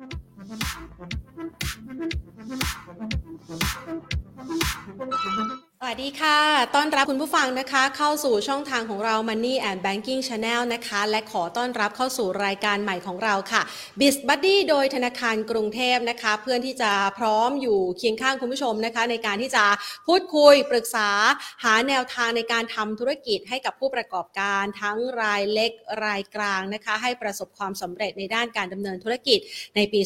Thank you. วัสดีค่ะ ต้อนรับคุณผู้ฟังนะคะ เข้าสู่ช่องทางของเรา Money and Banking Channel นะคะ และขอต้อนรับเข้าสู่รายการใหม่ของเราค่ะ b i z Buddy โดยธนาคารกรุงเทพนะคะ เพื่อนที่จะพร้อมอยู่เคียงข้างคุณผู้ชมนะคะ ในการที่จะพูดคุยปรึกษาหาแนวทางในการทำธุรกิจให้กับผู้ประกอบการทั้งรายเล็กรายกลางนะคะ ให้ประสบความสำเร็จในด้านการดำเนินธุรกิจในปี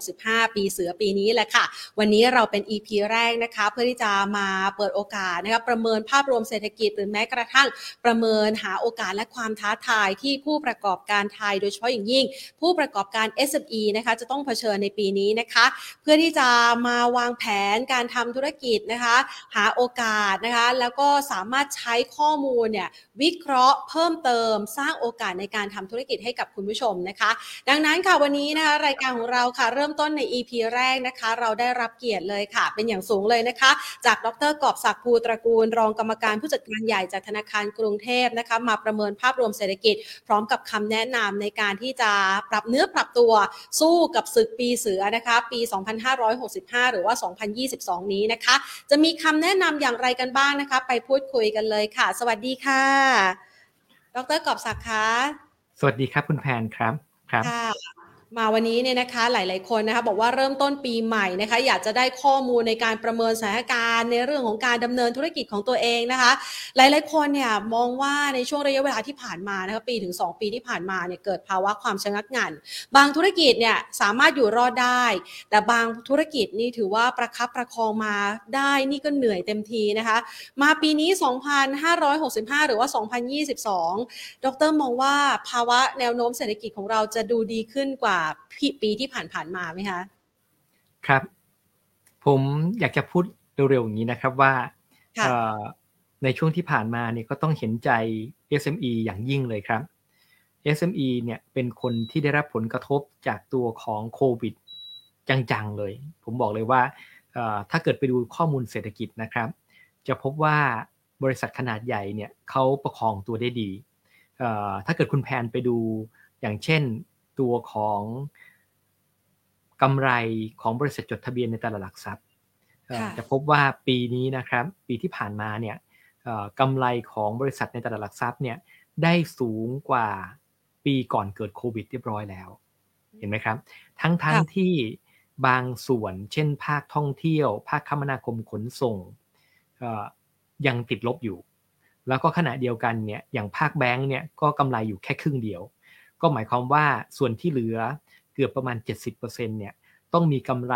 2565 ปีเสือปีนี้แหละค่ะ วันนี้เราเป็น EP แรกนะคะ เพื่อที่จะมาเปิดโอกาสนะคะประเมินภาพรวมเศรษฐกิจหรือแม้กระทั่งประเมินหาโอกาสและความท้าทายที่ผู้ประกอบการไทย โดยเฉพาะอย่างยิ่ง ผู้ประกอบการ SME นะคะจะต้องเผชิญในปีนี้นะคะ เพื่อที่จะมาวางแผนการทำธุรกิจนะคะ หาโอกาสนะคะแล้วก็สามารถใช้ข้อมูลเนี่ยวิเคราะห์เพิ่มเติมสร้างโอกาสในการทำธุรกิจให้กับคุณผู้ชมนะคะ ดังนั้นค่ะวันนี้นะคะรายการของเราค่ะเริ่มต้นใน EP แรกนะคะ เราได้รับเกียรติเลยค่ะ เป็นอย่างสูงเลยนะคะ จากดรกอบศักดิ์ภูตระกูล รองกรรมการผู้จัดการใหญ่จากธนาคารกรุงเทพนะคะมาประเมินภาพรวมเศรษฐกิจ พร้อมกับคำแนะนำในการที่จะปรับเนื้อปรับตัวสู้กับศึกปีเสือนะคะปี 2565 หรือว่า 2022 นี้นะคะ จะมีคำแนะนำอย่างไรกันบ้างนะคะ ไปพูดคุยกันเลยค่ะ สวัสดีค่ะ ดรกอบศักดิ์คะสวัสดีครับคุณแพนครับครับค่ะ มาวันนี้เนี่ยนะคะหลาย ๆ คนนะคะบอกว่าเริ่มต้นปีใหม่นะคะ อยากจะได้ข้อมูลในการประเมินสถานการณ์ในเรื่องของการดำเนินธุรกิจของตัวเองนะคะ หลาย ๆ คนเนี่ยมองว่าในช่วงระยะเวลาที่ผ่านมานะคะปีถึง 2 ปีที่ผ่านมาเนี่ยเกิดภาวะความชะงักงัน บางธุรกิจเนี่ยสามารถอยู่รอดได้ แต่บางธุรกิจนี่ถือว่าประคับประคองมาได้นี่ก็เหนื่อยเต็มทีนะคะ มาปีนี้ 2,565 หรือว่า 2022 ดรมองว่าภาวะแนวโน้มเศรษฐกิจของเราจะดูดีขึ้นกว่าปีที่ผ่านๆมาไหมคะ ครับ ผมอยากจะพูดเร็วๆอย่างนี้นะครับว่าในช่วงที่ผ่านมาเนี่ยก็ต้องเห็นใจ SME อย่างยิ่งเลยครับ SME เนี่ยเป็นคนที่ได้รับผลกระทบจากตัวของโควิดจังๆเลย ผมบอกเลยว่าถ้าเกิดไปดูข้อมูลเศรษฐกิจนะครับ จะพบว่าบริษัทขนาดใหญ่เนี่ยเขาประคองตัวได้ดี ถ้าเกิดคุณแพนไปดูอย่างเช่น ตัวของกำไรของบริษัทจดทะเบียนในตลาดหลักทรัพย์จะพบว่าปีนี้นะครับ ปีที่ผ่านมาเนี่ยกำไรของบริษัทในตลาดหลักทรัพย์เนี่ยได้สูงกว่าปีก่อนเกิดโควิดเรียบร้อยแล้ว เห็นไหมครับ ทั้งๆทที่บางส่วนเช่น ภาคท่องเที่ยว ภาคคมนาคมขนส่งยังติดลบอยู่ แล้วก็ขณะเดียวกันเนี่ยอย่างภาคแบงก์เนี่ยก็กำไรอยู่แค่ครึ่งเดียว ก็หมายความว่าส่วนที่เหลือเกือบประมาณ 70%เนี่ยต้องมีกำไร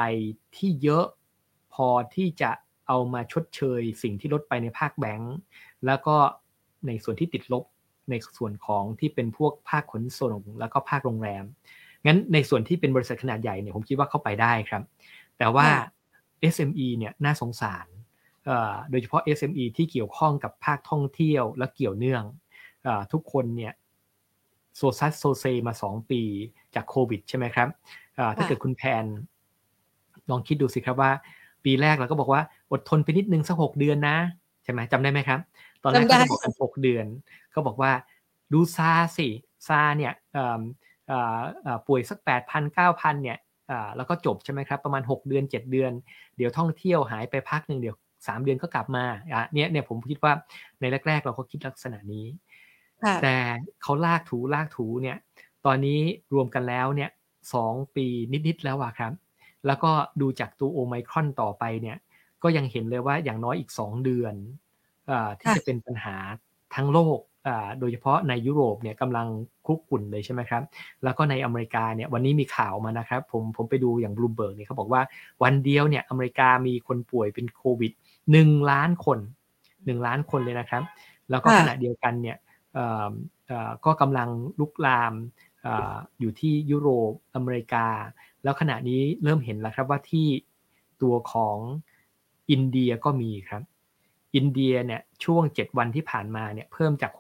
ที่เยอะพอที่จะเอามาชดเชย สิ่งที่ลดไปในภาคแบงก์แล้วก็ในส่วนที่ติดลบในส่วนของที่เป็นพวกภาคขนส่งแล้วก็ภาคโรงแรม งั้นในส่วนที่เป็นบริษัทขนาดใหญ่เนี่ยผมคิดว่าเข้าไปได้ครับ แต่ว่า SME เนี่ยน่าสงสาร โดยเฉพาะ SME ที่เกี่ยวข้องกับภาคท่องเที่ยวและเกี่ยวเนื่องอทุกคนเนี่ย โซซัสโซเซมาสองปีจากโควิดใช่ไหมครับถ้าเกิดคุณแพน ลองคิดดูสิครับว่า ปีแรกเราก็บอกว่าอดทนไปนิดนึงสักหกเดือนนะ ใช่ไหมจำได้ไหมครับ ตอนแรกเขาบอกกันหกเดือนเขาบอกว่าดูซาสิซาเนี่ยป่วยสักแปดพันเก้าพันเนี่ยแล้วก็จบใช่ไหมครับ ประมาณ 6 เดือน 7 เดือน เดี๋ยวท่องเที่ยวหายไปพักหนึ่งเดี๋ยว 3 เดือนก็กลับมาอะเนี่ยเนี่ยผมคิดว่าในแรก ๆ เราก็คิดลักษณะนี้ แต่เขาลากถูลากถูเนี่ย ตอนนี้รวมกันแล้วเนี่ยสองปีนิดๆแล้วอะครับ แล้วก็ดูจากตัวโอไมครอนต่อไปเนี่ย ก็ยังเห็นเลยว่าอย่างน้อยอีกสองเดือนอที่จะเป็นปัญหาทั้งโลกโดยเฉพาะในยุโรปเนี่ยกำลังคุกรุ่นเลยใช่ไหมครับ แล้วก็ในอเมริกาเนี่ยวันนี้มีข่าวมานะครับผมผมไปดูอย่างบลูเบิร์กเนี่ยเขาบอกว่าวันเดียวเนี่ยอเมริกามีคนป่วยเป็นโควิดหนึ่งล้านคนหนึ่งล้านคนเลยนะครับ แล้วก็ขณะเดียวกันเนี่ย ก็กำลังลุกลามอยู่ที่ยุโรปอเมริกา แล้วขณะนี้เริ่มเห็นแล้วครับว่าที่ตัวของอินเดียก็มีครับ อินเดียเนี่ยช่วง 7 วันที่ผ่านมาเนี่ยเพิ่มจาก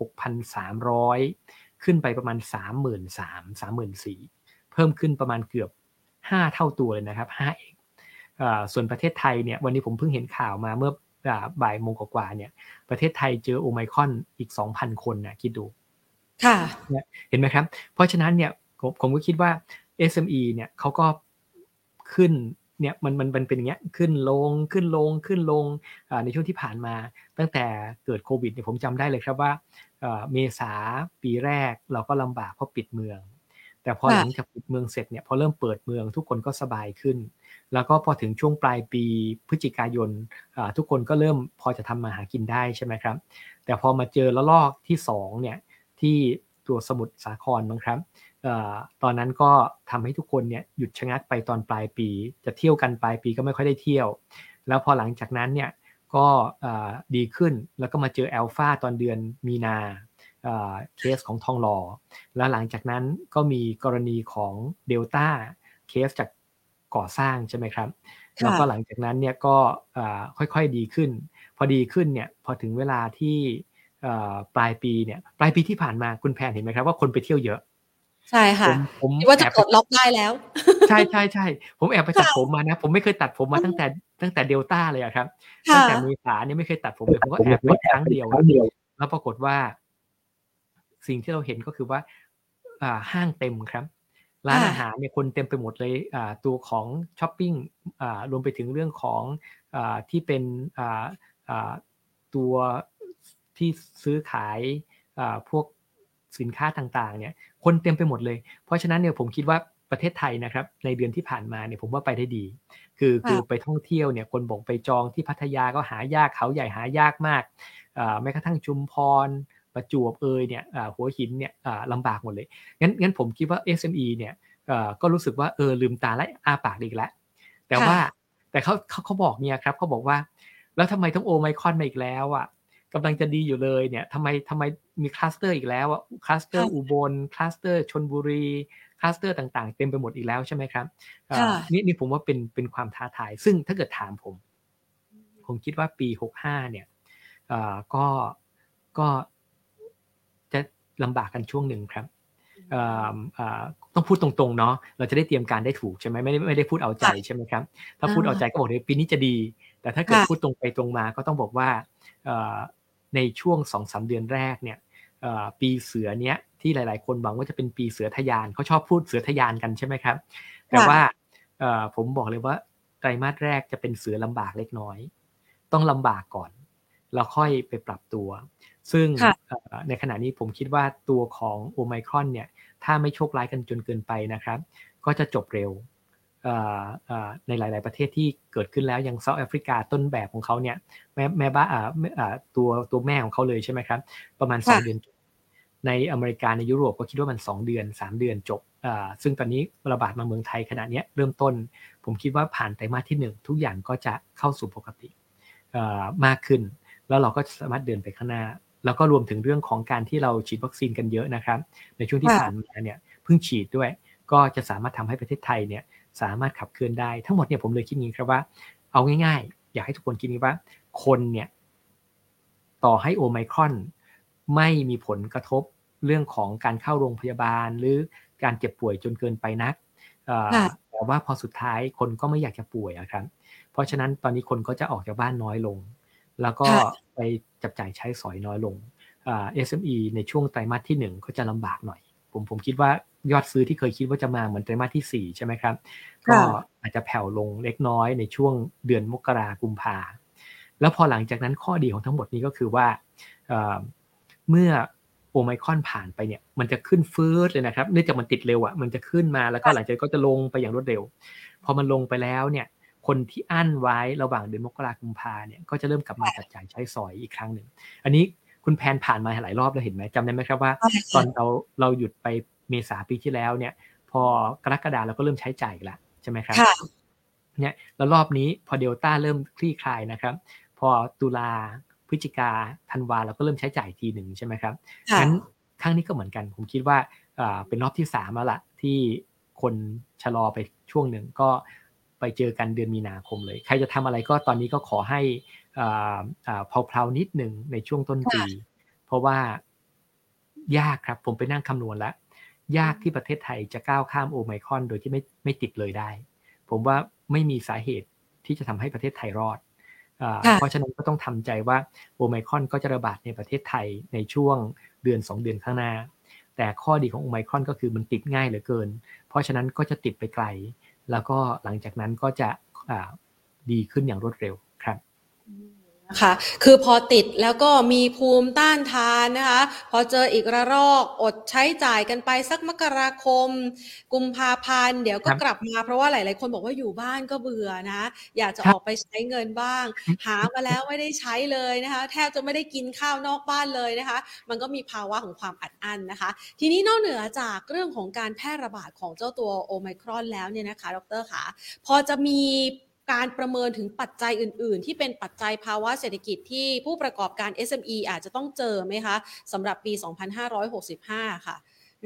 6,300 ขึ้นไปประมาณ 33,000 34,000 เพิ่มขึ้นประมาณเกือบ 5 เท่าตัวเลยนะครับ5เอส่วนประเทศไทยเนี่ยวันนี้ผมเพิ่งเห็นข่าวมาเมื่อ บ่ายโมงกว่าเนี่ย ประเทศไทยเจอโอไมคอนอีก 2,000 คนนะคิดดู ค่ะ เห็นไหมครับ เพราะฉะนั้นเนี่ยผมผมก็คิดว่า SME เนี่ยเขาก็ขึ้นเนี่ยมันมันมันเป็นอย่างเงี้ยขึ้นลงขึ้นลงขึ้นลงในช่วงที่ผ่านมา ตั้งแต่เกิดโควิดเนี่ยผมจำได้เลยครับว่าเมษาปีแรกเราก็ลำบากเพราะปิดเมือง แต่พอหลังจากปิดเมืองเสร็จเนี่ยพอเริ่มเปิดเมืองทุกคนก็สบายขึ้น แล้วก็พอถึงช่วงปลายปีพฤศจิกายนทุกคนก็เริ่มพอจะทำมาหากินได้ใช่ไหมครับ แต่พอมาเจอละลอกที่2เนี่ยที่ตัวสมุทรสาครนะครับตอนนั้นก็ทำให้ทุกคนเนี่ยหยุดชะงักไปตอนปลายปี จะเที่ยวกันปลายปีก็ไม่ค่อยได้เที่ยว แล้วพอหลังจากนั้นเนี่ยก็ดีขึ้นแล้วก็มาเจอแอลฟาตอนเดือนมีนา เคสของทองหล่อแล้วหลังจากนั้นก็มีกรณีของเดลต้าเคสจากก่อสร้างใช่ไหมครับ แล้วก็หลังจากนั้นเนี่ยก็ค่อยๆดีขึ้น พอดีขึ้นเนี่ยพอถึงเวลาที่ปลายปีเนี่ยปลายปีที่ผ่านมาคุณแพนเห็นไหมครับว่าคนไปเที่ยวเยอะใช่ค่ะผมว่าจะปลดล็อกได้แล้ว ใช่ใช่ใช่ผมแอบไปตัดผมมานะ ผมไม่เคยตัดผมมาตั้งแต่ตั้งแต่เดลต้าเลยครับตั้งแต่มีสาเนี่ยไม่เคยตัดผมเลยผมก็แอบไปครั้งเดียวแล้วปรากฏว่า สิ่งที่เราเห็นก็คือว่าอ่าห้างเต็มครับ ร้านอาหารเนี่ยคนเต็มไปหมดเลยอ่าตัวของช้อปปิ้งอ่ารวมไปถึงเรื่องของอ่าที่เป็นอ่าอ่าตัวที่ซื้อขายอ่าพวกสินค้าต่างๆเนี่ยคนเต็มไปหมดเลย เพราะฉะนั้นเนี่ยผมคิดว่าประเทศไทยนะครับในเดือนที่ผ่านมาเนี่ยผมว่าไปได้ดี คือคือไปท่องเที่ยวเนี่ยคนบอกไปจองที่พัทยาก็หายากเขาใหญ่หายากมากแม้กระทั่งชุมพร ประจวบเอยเนี่ยหัวหินเนี่ยลำบากหมดเลย งั้นงั้นผมคิดว่า SME เนี่ยก็รู้สึกว่าเออลืมตาและอ้าปากอีกแล้ว แต่ว่าแต่เขาเขาเขาบอกเนี่ยครับเขาบอกว่า แล้วทำไมต้องโอไมครอนมาอีกแล้วอะกำลังจะดีอยู่เลยเนี่ยทำไมทำไมมีคลัสเตอร์อีกแล้วอะคลัสเตอร์อุบลคลัสเตอร์ชลบุรีคลัสเตอร์ต่างๆ เต็มไปหมดอีกแล้วใช่ไหมครับนี่นี่ผมว่าเป็นเป็นความท้าทาย ซึ่งถ้าเกิดถามผม ผมคิดว่าปีหกห้าเนี่ยก็ก็จะ ลำบากกันช่วงหนึ่งครับต้องพูดตรงๆเนาะเราจะได้เตรียมการได้ถูกใช่ไหมไม่ได้ไม่ได้พูดเอาใจใช่ไหมครับถ้าพูดเอาใจก็บอกเลยปีนี้จะดี แต่ถ้าเกิดพูดตรงไปตรงมาก็ต้องบอกว่าในช่วงสองสาเดือนแรกเนี่ยปีเสือเนี้ยที่หลาย ๆ คนหวังว่าจะเป็นปีเสือทยานเขาชอบพูดเสือทยานกันใช่ไหมครับ แต่ว่าผมบอกเลยว่าไตรมาสแรกจะเป็นเสือลำบากเล็กน้อย ต้องลำบากก่อน แล้วค่อยไปปรับตัว ซึ่งในขณะนี้ผมคิดว่าตัวของโอไมครอนเนี่ย ถ้าไม่โชคร้ายกันจนเกินไปนะครับ ก็จะจบเร็วในหลาย ๆ ประเทศที่เกิดขึ้นแล้วอย่างเซาท์แอฟริกาต้นแบบของเขาเนี่ย แม่แม่บ้าตัวตัวแม่ของเขาเลยใช่ไหมครับ ประมาณ2เดือนจบในอเมริกาในยุโรปก็คิดว่ามัน 2 เดือน 3 เดือนจบซึ่งตอนนี้ระบาดมาเมืองไทยขณะนี้เริ่มต้น ผมคิดว่าผ่านไตรมาสที่ 1 ทุกอย่างก็จะเข้าสู่ปกติมากขึ้น แล้วเราก็สามารถเดินไปข้างหน้า แล้วก็รวมถึงเรื่องของการที่เราฉีดวัคซีนกันเยอะนะครับ ในช่วงที่ผ่านมาเนี่ยเพิ่งฉีดด้วย ก็จะสามารถทำให้ประเทศไทยเนี่ยสามารถขับเคลื่อนได้ทั้งหมดเนี่ยผมเลยคิดงี้ครับว่า เอาง่ายๆ อยากให้ทุกคนคิดนี้ว่า คนเนี่ยต่อให้โอไมครอน ไม่มีผลกระทบเรื่องของการเข้าโรงพยาบาล หรือการเจ็บป่วยจนเกินไปนักแต่ว่าพอสุดท้ายคนก็ไม่อยากจะป่วยครับ เพราะฉะนั้นตอนนี้คนก็จะออกจากบ้านน้อยลง แล้วก็ไปจับจ่ายใช้สอยน้อยลงเอสเอ็มในช่วงไตรมาสที่หนึ่งก็จะลำบากหน่อย ผมผมคิดว่ายอดซื้อที่เคยคิดว่าจะมาเหมือนไตรมาสที่ 4 ใช่ไหมครับ ก็อาจจะแผ่วลงเล็กน้อยในช่วงเดือนมกรากุมภาแล้วพอหลังจากนั้นข้อดีของทั้งหมดนี้ก็คือว่าเมื่อโอไมคอนผ่านไปเนี่ยมันจะขึ้นฟื้นเลยนะครับเนื่องจากมันติดเร็วอะมันจะขึ้นมาแล้วก็หลังจากก็จะลงไปอย่างรวดเร็ว พอมันลงไปแล้วเนี่ย คนที่อั้นไว้ระหว่างเดือนมกราคมกุมภาเนี่ยก็จะเริ่มกลับมาจัดจ่ายใช้สอยอีกครั้งหนึ่ง อันนี้คุณแพนผ่านมาหลายรอบแล้วเห็นไหมจำได้ไหมครับว่า ตอนเราเราหยุดไปเมษาปีที่แล้วเนี่ย พอกรกฎาเราก็เริ่มใช้จ่ายละใช่ไหมครับเนี่ยแล้วรอบนี้พอเดลต้าเริ่มคลี่คลายนะครับ พอตุลาพฤศจิกาธันวาเราก็เริ่มใช้จ่ายทีหนึ่งใช่ไหมครับงั้นครั้งนี้ก็เหมือนกัน ผมคิดว่าเป็นรอบที่สามแล้วละที่คนชะลอไปช่วงหนึ่งก็ ไปเจอกันเดือนมีนาคมเลย ใครจะทำอะไรก็ตอนนี้ก็ขอให้เพลาๆนิดหนึ่งในช่วงต้นปี เพราะว่ายากครับผมไปนั่งคำนวณแล้ว ยากที่ประเทศไทยจะก้าวข้ามโอไมคอนโดยที่ไม่ไม่ติดเลยได้ ผมว่าไม่มีสาเหตุที่จะทำให้ประเทศไทยรอดเพราะฉะนั้นก็ต้องทำใจว่าโอไมคอนก็จะระบาดในประเทศไทยในช่วงเดือน 2 เดือนข้างหน้า แต่ข้อดีของโอไมครอนก็คือมันติดง่ายเหลือเกิน เพราะฉะนั้นก็จะติดไปไกล แล้วก็หลังจากนั้นก็จะดีขึ้นอย่างรวดเร็วครับ ค่ะคือพอติดแล้วก็มีภูมิต้านทานนะคะ พอเจออีกระลอกอดใช้จ่ายกันไปสักมกราคม กุมภาพันธ์เดี๋ยวก็กลับมาเพราะว่าหลาย ๆ คนบอกว่าอยู่บ้านก็เบื่อนะ อยากจะออกไปใช้เงินบ้าง หามาแล้วไม่ได้ใช้เลยนะคะ แทบจะไม่ได้กินข้าวนอกบ้านเลยนะคะ มันก็มีภาวะของความอัดอั้นนะคะ ทีนี้นอกเหนือจากเรื่องของการแพร่ระบาดของเจ้าตัวโอไมครอนแล้วเนี่ยนะคะ ดรคะพอจะมี การประเมินถึงปัจจัยอื่น ๆ ที่เป็นปัจจัยภาวะเศรษฐกิจที่ผู้ประกอบการ SME อาจจะต้องเจอไหมคะสำหรับปี 2565 ค่ะ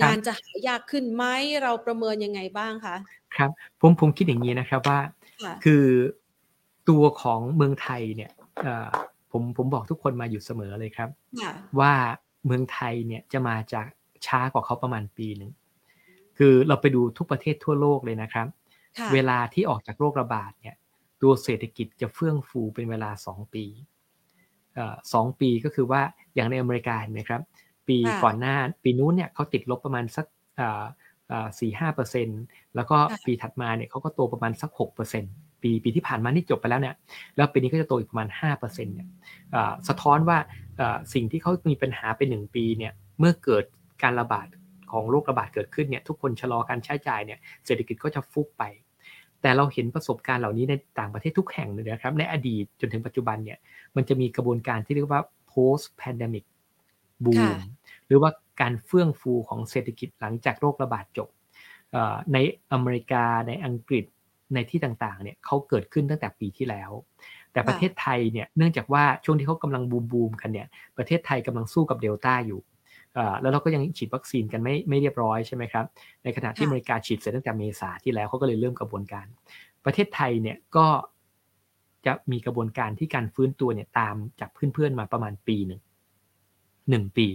งานจะหายากขึ้นไหมเราประเมินยังไงบ้างคะครับผมผมคิดอย่างนี้นะครับว่า คือตัวของเมืองไทยเนี่ยผมผมบอกทุกคนมาอยู่เสมอเลยครับ ว่าเมืองไทยเนี่ยจะมาจากช้ากว่าเขาประมาณปีหนึ่งคือเราไปดูทุกประเทศทั่วโลกเลยนะครับ เวลาที่ออกจากโรคระบาดเนี่ย ตัวเศรษฐกิจจะเฟื่องฟูเป็นเวลา 2 ปีสองปีก็คือว่าอย่างในอเมริกาเห็นไหมครับ ปีก่อนหน้าปีนู้นเนี่ยเขาติดลบประมาณสักสี่ห้าเปอร์เซ็นต์แล้วก็ปีถัดมาเนี่ยเขาก็โตประมาณสักหกเปอร์เซ็นต์ปีปีที่ผ่านมานี่จบไปแล้วเนี่ยแล้วปีนี้ก็จะโตอีกประมาณห้าเปอร์เซ็นต์เนี่ยสะท้อนว่าสิ่งที่เขามีปัญหาไปหนึ่งปีเนี่ยเมื่อเกิดการระบาดของโรคระบาดเกิดขึ้นเนี่ยทุกคนชะลอการใช้จ่ายเนี่ยเศรษฐกิจก็จะฟุบไป แต่เราเห็นประสบการณ์เหล่านี้ในต่างประเทศทุกแห่งเลยนะครับ ในอดีตจนถึงปัจจุบันเนี่ย มันจะมีกระบวนการที่เรียกว่า post pandemic boom หรือว่าการเฟื่องฟูของเศรษฐกิจหลังจากโรคระบาดจบในอเมริกาในอังกฤษในที่ต่างๆ เนี่ยเขาเกิดขึ้นตั้งแต่ปีที่แล้ว แต่ประเทศไทยเนี่ย เนื่องจากว่าช่วงที่เขากำลังบูมบูมกันเนี่ย ประเทศไทยกำลังสู้กับเดลต้าอยู่ แล้วเราก็ยังฉีดวัคซีนกันไม่ไม่เรียบร้อยใช่ไหมครับ ในขณะที่อเมริกาฉีดเสร็จตั้งแต่เมษาที่แล้วเขาก็เลยเริ่มกระบวนการ ประเทศไทยเนี่ยก็จะมีกระบวนการที่การฟื้นตัวเนี่ยตามจากเพื่อนๆมาประมาณปีหนึ่งหนึ่งปี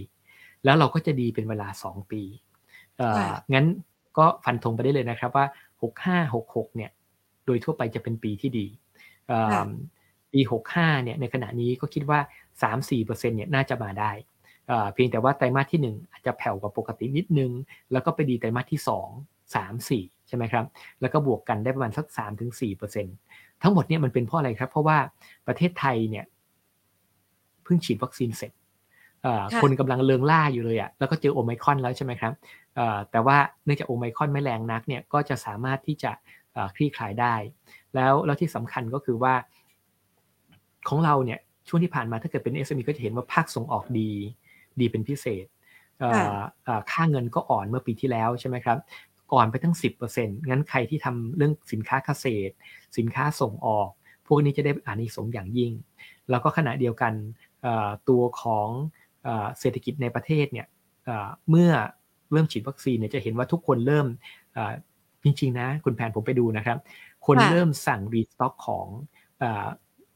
แล้วเราก็จะดีเป็นเวลาสองปีงั้นก็ฟันธงไปได้เลยนะครับว่าหกห้าหกหกเนี่ยโดยทั่วไปจะเป็นปีที่ดีปีหกห้าเนี่ยในขณะนี้ก็คิดว่าสามสี่เปอร์เซ็นเนี่ยน่าจะมาได้ เพียงแต่ว่าไตรมาสที่ 1 อาจจะแผ่วกว่าปกตินิดนึง แล้วก็ไปดีไตรมาสที่ 2 3 4 ใช่ไหมครับ แล้วก็บวกกันได้ประมาณสัก 3-4%ทั้งหมดเนี่ยมันเป็นเพราะอะไรครับ เพราะว่าประเทศไทยเนี่ยเพิ่งฉีดวัคซีนเสร็จคนกำลังเลิงล่าอยู่เลยอะ่ะแล้วก็เจอโอไมครอนแล้วใช่ไหมครับแต่ว่าเนื่องจากโอไมครอนไม่แรงนักเนี่ยก็จะสามารถที่จะคลี่คลายได้ แล้วแล้วที่สำคัญก็คือว่า ของเราเนี่ยช่วงที่ผ่านมาถ้าเกิดเป็น SME ก็จะเห็นว่าภาคส่งออกดี ดีเป็นพิเศษค่าเงินก็อ่อนเมื่อปีที่แล้วใช่ไหมครับก่อนไปตั้ง 10%งั้นใครที่ทำเรื่องสินค้าเกษตร สินค้าส่งออก พวกนี้จะได้อานิสงส์อย่างยิ่ง แล้วก็ขณะเดียวกันตัวของเศรษฐกิจในประเทศเนี่ยเมื่อเริ่มฉีดวัคซีนเนี่ยจะเห็นว่าทุกคนเริ่มจริงๆนะ คุณแผนผมไปดูนะครับ คนเริ่มสั่งรีสต็อกของ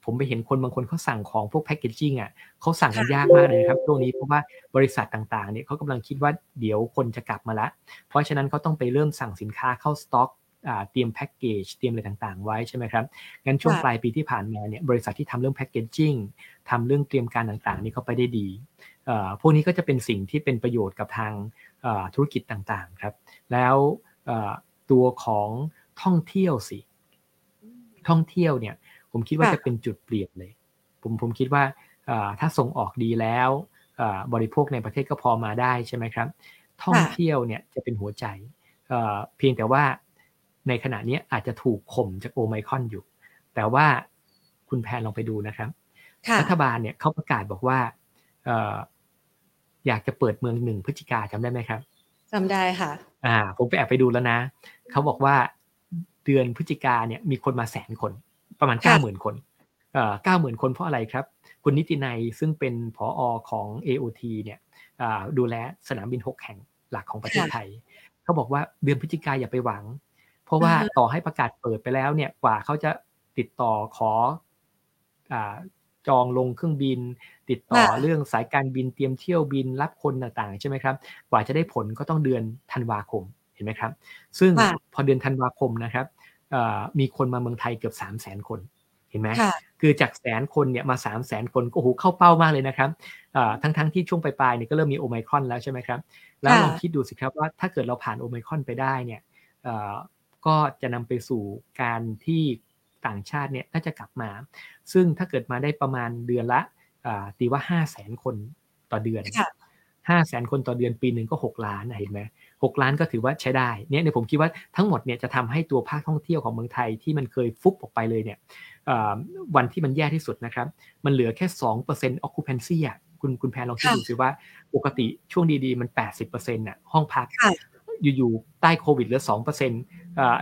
ผมไปเห็นคนบางคนเขาสั่งของพวกแพคเกจจิ้งอะเขาสั่งกันยากมากเลยครับช่วงนี้เพราะว่าบริษัทต่างๆเนี่ยเขากำลังคิดว่าเดี๋ยวคนจะกลับมาละ เพราะฉะนั้นเขาต้องไปเริ่มสั่งสินค้าเข้าสต็อกเตรียมแพ็กเกจเตรียมอะไรต่างๆ ไว้ใช่ไหมครับ งั้นช่วงปลายปีที่ผ่านมาเนี่ยบริษัทที่ทำเรื่องแพ็กเกจจิ้งทำเรื่องเตรียมการต่างๆ นี่เขาไปได้ดี พวกนี้ก็จะเป็นสิ่งที่เป็นประโยชน์กับทางธุรกิจต่างๆครับ แล้วตัวของท่องเที่ยวสิ ท่องเที่ยวเนี่ย ผมคิดว่าจะเป็นจุดเปลี่ยนเลย ผมผมคิดว่าถ้าส่งออกดีแล้วบริโภคในประเทศก็พอมาได้ใช่ไหมครับ ท่องเที่ยวเนี่ยจะเป็นหัวใจเพียงแต่ว่าในขณะนี้อาจจะถูกข่มจากโอไมคอนอยู่ แต่ว่าคุณแพนลองไปดูนะครับ รัฐบาลเนี่ยเขาประกาศบอกว่าอยากจะเปิดเมืองหนึ่งพฤศจิกาจำได้ไหมครับจำได้ค่ะ อ่า ผมไปแอบไปดูแล้วนะ เขาบอกว่าเดือนพฤศจิกาเนี่ยมีคนมาแสนคน ประมาณเก้าหมื่นคนเก้าหมื่นคนเพราะอะไรครับ คุณนิตินัยซึ่งเป็นผออของ AOT เนี่ยดูแลสนามบินหกแห่งหลักของประเทศไทย เขาบอกว่าเดือนพฤศจิกาอย่าไปหวัง เพราะว่าต่อให้ประกาศเปิดไปแล้วเนี่ยกว่าเขาจะติดต่อขอจองลงเครื่องบิน ติดต่อเรื่องสายการบินเตรียมเที่ยวบินรับคนต่างๆ ใช่ไหมครับ กว่าจะได้ผลก็ต้องเดือนธันวาคมเห็นไหมครับ ซึ่งพอเดือนธันวาคมนะครับ มีคนมาเมืองไทยเกือบ3 0 0 0 0 0 คนเห็นไหมคือจากแสนคนเนี่ยมาสามแสนคนก็โอ้โหเข้าเป้ามากเลยนะครับทั้งทั้งที่ช่วงปลายๆเนี่ยก็เริ่มมีโอไมครอนแล้วใช่ไหมครับแล้วลองคิดดูสิครับว่าถ้าเกิดเราผ่านโอไมครอนไปได้เนี่ยก็จะนำไปสู่การที่ต่างชาติเนี่ยน่าจะกลับมา ซึ่งถ้าเกิดมาได้ประมาณเดือนละตีว่าห้าแสนคนต่อเดือนห้าแสนคนต่อเดือนปีหนึ่งก็หกล้านเห็นไหม หกล้านก็ถือว่าใช้ได้เนี่ยในผมคิดว่าทั้งหมดเนี่ยจะทำให้ตัวภาคท่องเที่ยวของเมืองไทยที่มันเคยฟุบออกไปเลยเนี่ยวันที่มันแย่ที่สุดนะครับ มันเหลือแค่สองเปอร์เซ็นต์ occupancy อะคุณคุณแพรลองคิดดูสิว่าปกติช่วงดีๆมันแปดสิบเปอร์เซ็นต์อะห้องพักอยู่ๆใต้โควิดเหลือสองเปอร์เซ็นต์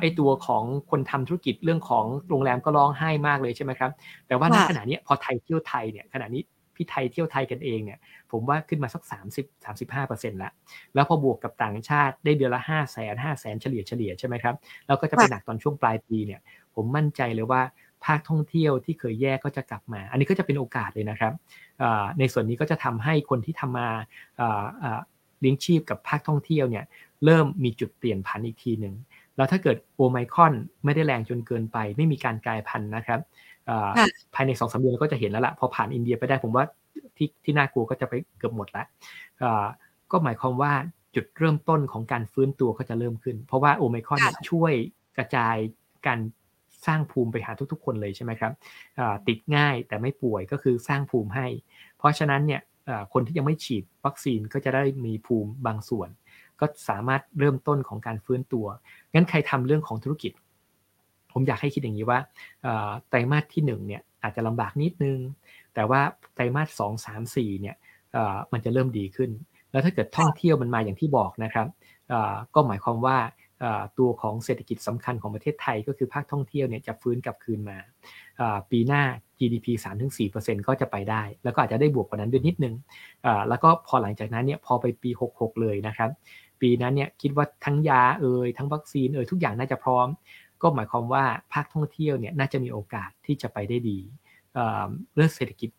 ไอตัวของคนทำธุรกิจเรื่องของโรงแรมก็ร้องไห้มากเลยใช่ไหมครับ แต่ว่าณขณะนี้พอไทยเที่ยวไทยเนี่ยขณะนี้ พี่ไทยเที่ยวไทยกันเองเนี่ยผมว่าขึ้นมาสัก 30 35เปอร์เซ็นต์ละ แล้วพอบวกกับต่างชาติได้เดือนละ 5 0 0แสนห้าแสนเฉลี่ยเฉลี่ยใช่ไหมครับแล้วก็จะไปหนักตอนช่วงปลายปีเนี่ยผมมั่นใจเลยว่าภาคท่องเที่ยวที่เคยแย่ก็จะกลับมา อันนี้ก็จะเป็นโอกาสเลยนะครับในส่วนนี้ก็จะทำให้คนที่ทำมาเลี้ยงชีพกับภาคท่องเที่ยวเนี่ยเริ่มมีจุดเปลี่ยนผันอีกทีหนึ่งแล้วถ้าเกิดโอไมคอนไม่ได้แรงจนเกินไป ไม่มีการกลายพันธุ์นะครับ ภายในสองสาเดือนเราก็จะเห็นแล้วละพอผ่านอินเดียไปได้ผมว่าที่ที่น่ากลัวก็จะไปเกือบหมดแล้วก็หมายความว่าจุดเริ่มต้นของการฟื้นตัวก็จะเริ่มขึ้น เพราะว่าโอไมคอนช่วยกระจายการสร้างภูมิไปหาทุกๆ คนเลยใช่ไหมครับติดง่ายแต่ไม่ป่วยก็คือสร้างภูมิให้ เพราะฉะนั้นเนี่ยคนที่ยังไม่ฉีดวัคซีนก็จะได้มีภูมิบางส่วน ก็สามารถเริ่มต้นของการฟื้นตัว งั้นใครทำเรื่องของธุรกิจ ผมอยากให้คิดอย่างนี้ว่าไตรมาสที่1เนี่ยอาจจะลำบากนิดนึง แต่ว่าไตรมาสสองสามสี่เนี่ยมันจะเริ่มดีขึ้น แล้วถ้าเกิดท่องเที่ยวมันมาอย่างที่บอกนะครับก็หมายความว่าตัวของเศรษฐกิจสำคัญของประเทศไทยก็คือภาคท่องเที่ยวเนี่ยจะฟื้นกลับคืนมา ปีหน้า GDP 3-4%ก็จะไปได้ แล้วก็อาจจะได้บวกกว่านั้นด้วยนิดนึง แล้วก็พอหลังจากนั้นเนี่ยพอไปปี 66 เลยนะครับ ปีนั้นเนี่ยคิดว่าทั้งยาเอ่ยทั้งวัคซีนเอ่ยทุกอย่างน่าจะพร้อม ก็หมายความว่าภาคท่องเที่ยวเนี่ยน่าจะมีโอกาสที่จะไปได้ดีเรื่องเศรษฐกิจ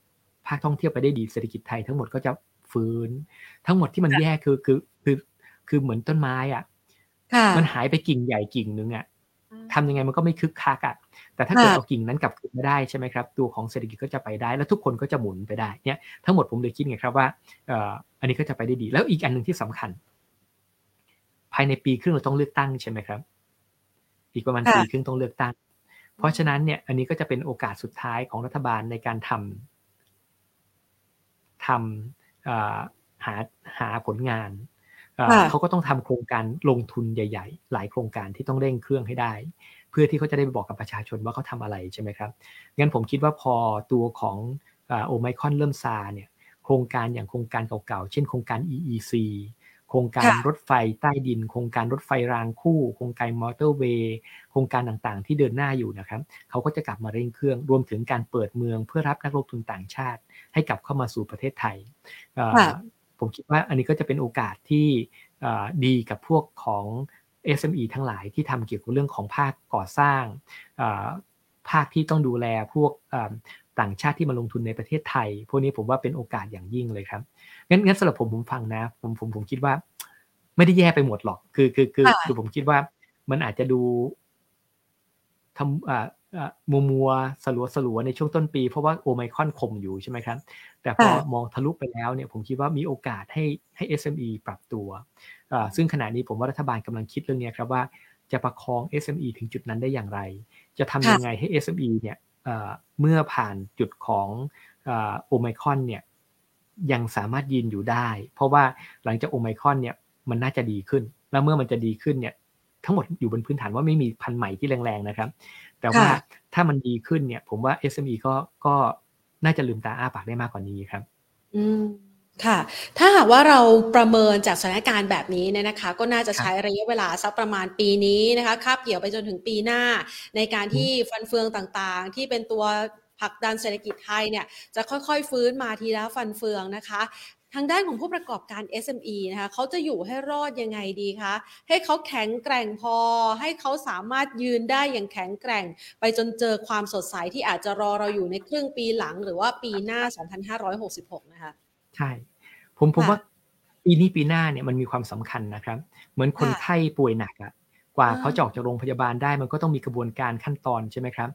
ภาคท่องเที่ยวไปได้ดีเศรษฐกิจไทยทั้งหมดก็จะฟื้น ทั้งหมดที่มันแย่คือคือคือคือเหมือนต้นไม้อะมันหายไปกิ่งใหญ่กิ่งนึงอะทำยังไงมันก็ไม่คึกคักอะแต่ถ้าเกิดเอากิ่งนั้นกลับคืนมาได้ใช่ไหมครับ ตัวของเศรษฐกิจก็จะไปได้ แล้วทุกคนก็จะหมุนไปได้เนี่ยทั้งหมดผมเลยคิดไงครับว่าอันนี้ก็จะไปได้ดี แล้วอีกอันหนึ่งที่สำคัญ ภายในปีครึ่งเราต้องเลือกตั้งใช่ไหมครับ อีกประมาณปีครึ่งต้องเลือกตั้ง เพราะฉะนั้นเนี่ย อันนี้ก็จะเป็นโอกาสสุดท้ายของรัฐบาลในการทำทำหาหาผลงานเขาก็ต้องทำโครงการลงทุนใหญ่ ๆ หลายโครงการที่ต้องเร่งเครื่องให้ได้ เพื่อที่เขาจะได้ไปบอกกับประชาชนว่าเขาทาอะไรใช่ไหมครับงั้นผมคิดว่าพอตัวของโอไมคอนเริ่มซาเนี่ยโครงการอย่างโครงการเก่าๆ เช่นโครงการ EEC โครงการรถไฟใต้ดิน โครงการรถไฟรางคู่ โครงการมอเตอร์เวย์ โครงการต่างๆ ที่เดินหน้าอยู่นะครับ เขาก็จะกลับมาเร่งเครื่อง รวมถึงการเปิดเมืองเพื่อรับนักลงทุนต่างชาติ ให้กลับเข้ามาสู่ประเทศไทย ผมคิดว่าอันนี้ก็จะเป็นโอกาสที่ดีกับพวกของ SME ทั้งหลายที่ทำเกี่ยวกับเรื่องของภาคก่อสร้างภาคที่ต้องดูแลพวก ต่างชาติที่มาลงทุนในประเทศไทย พวกนี้ผมว่าเป็นโอกาสอย่างยิ่งเลยครับ งั้นงั้นสำหรับผมผมฟังนะ ผมผมผมคิดว่า ไม่ได้แย่ไปหมดหรอก คือคือคือคือผมคิดว่ามันอาจจะดูทำมัวมัวสลัวสลัวในช่วงต้นปี เพราะว่าโอไมคอนคมอยู่ใช่ไหมครับ แต่พอมองทะลุไปแล้วเนี่ยผมคิดว่ามีโอกาสให้ให้ SME ปรับตัว ซึ่งขณะนี้ผมว่ารัฐบาลกำลังคิดเรื่องนี้ครับว่าจะประคอง SME ถึงจุดนั้นได้อย่างไร จะทำยังไงให้ SME เนี่ย เมื่อผ่านจุดของโอไมคอนเนี่ยยังสามารถยืนอยู่ได้ เพราะว่าหลังจากโอไมคอนเนี่ยมันน่าจะดีขึ้น แล้วเมื่อมันจะดีขึ้นเนี่ยทั้งหมดอยู่บนพื้นฐานว่าไม่มีพันธุ์ใหม่ที่แรงๆนะครับ แต่ว่าถ้ามันดีขึ้นเนี่ย ผมว่า SME ก็ก็น่าจะลืมตาอ้าปากได้มากกว่านี้ครับ อืม ค่ะ ถ้าหากว่าเราประเมินจากสถานการณ์แบบนี้เนี่ยนะคะ ก็น่าจะใช้ระยะเวลาสักประมาณปีนี้นะคะคาบเกี่ยวไปจนถึงปีหน้า ในการที่ฟันเฟืองต่างๆ ที่เป็นตัวผลักดันเศรษฐกิจไทยเนี่ยจะค่อยๆฟื้นมาทีละฟันเฟืองนะคะ ทางด้านของผู้ประกอบการ SME นะคะเขาจะอยู่ให้รอดยังไงดีคะให้เขาแข็งแกร่งพอ ให้เขาสามารถยืนได้อย่างแข็งแกร่ง ไปจนเจอความสดใสที่อาจจะรอเราอยู่ในครึ่งปีหลัง หรือว่าปีหน้า 2566 นะคะ ใช่ ผมผมว่าปีนี้ปีหน้าเนี่ยมันมีความสำคัญนะครับ เหมือนคนไข้ป่วยหนักอะกว่าเขาจะออกจากโรงพยาบาลได้มันก็ต้องมีกระบวนการขั้นตอนใช่ไหมครับ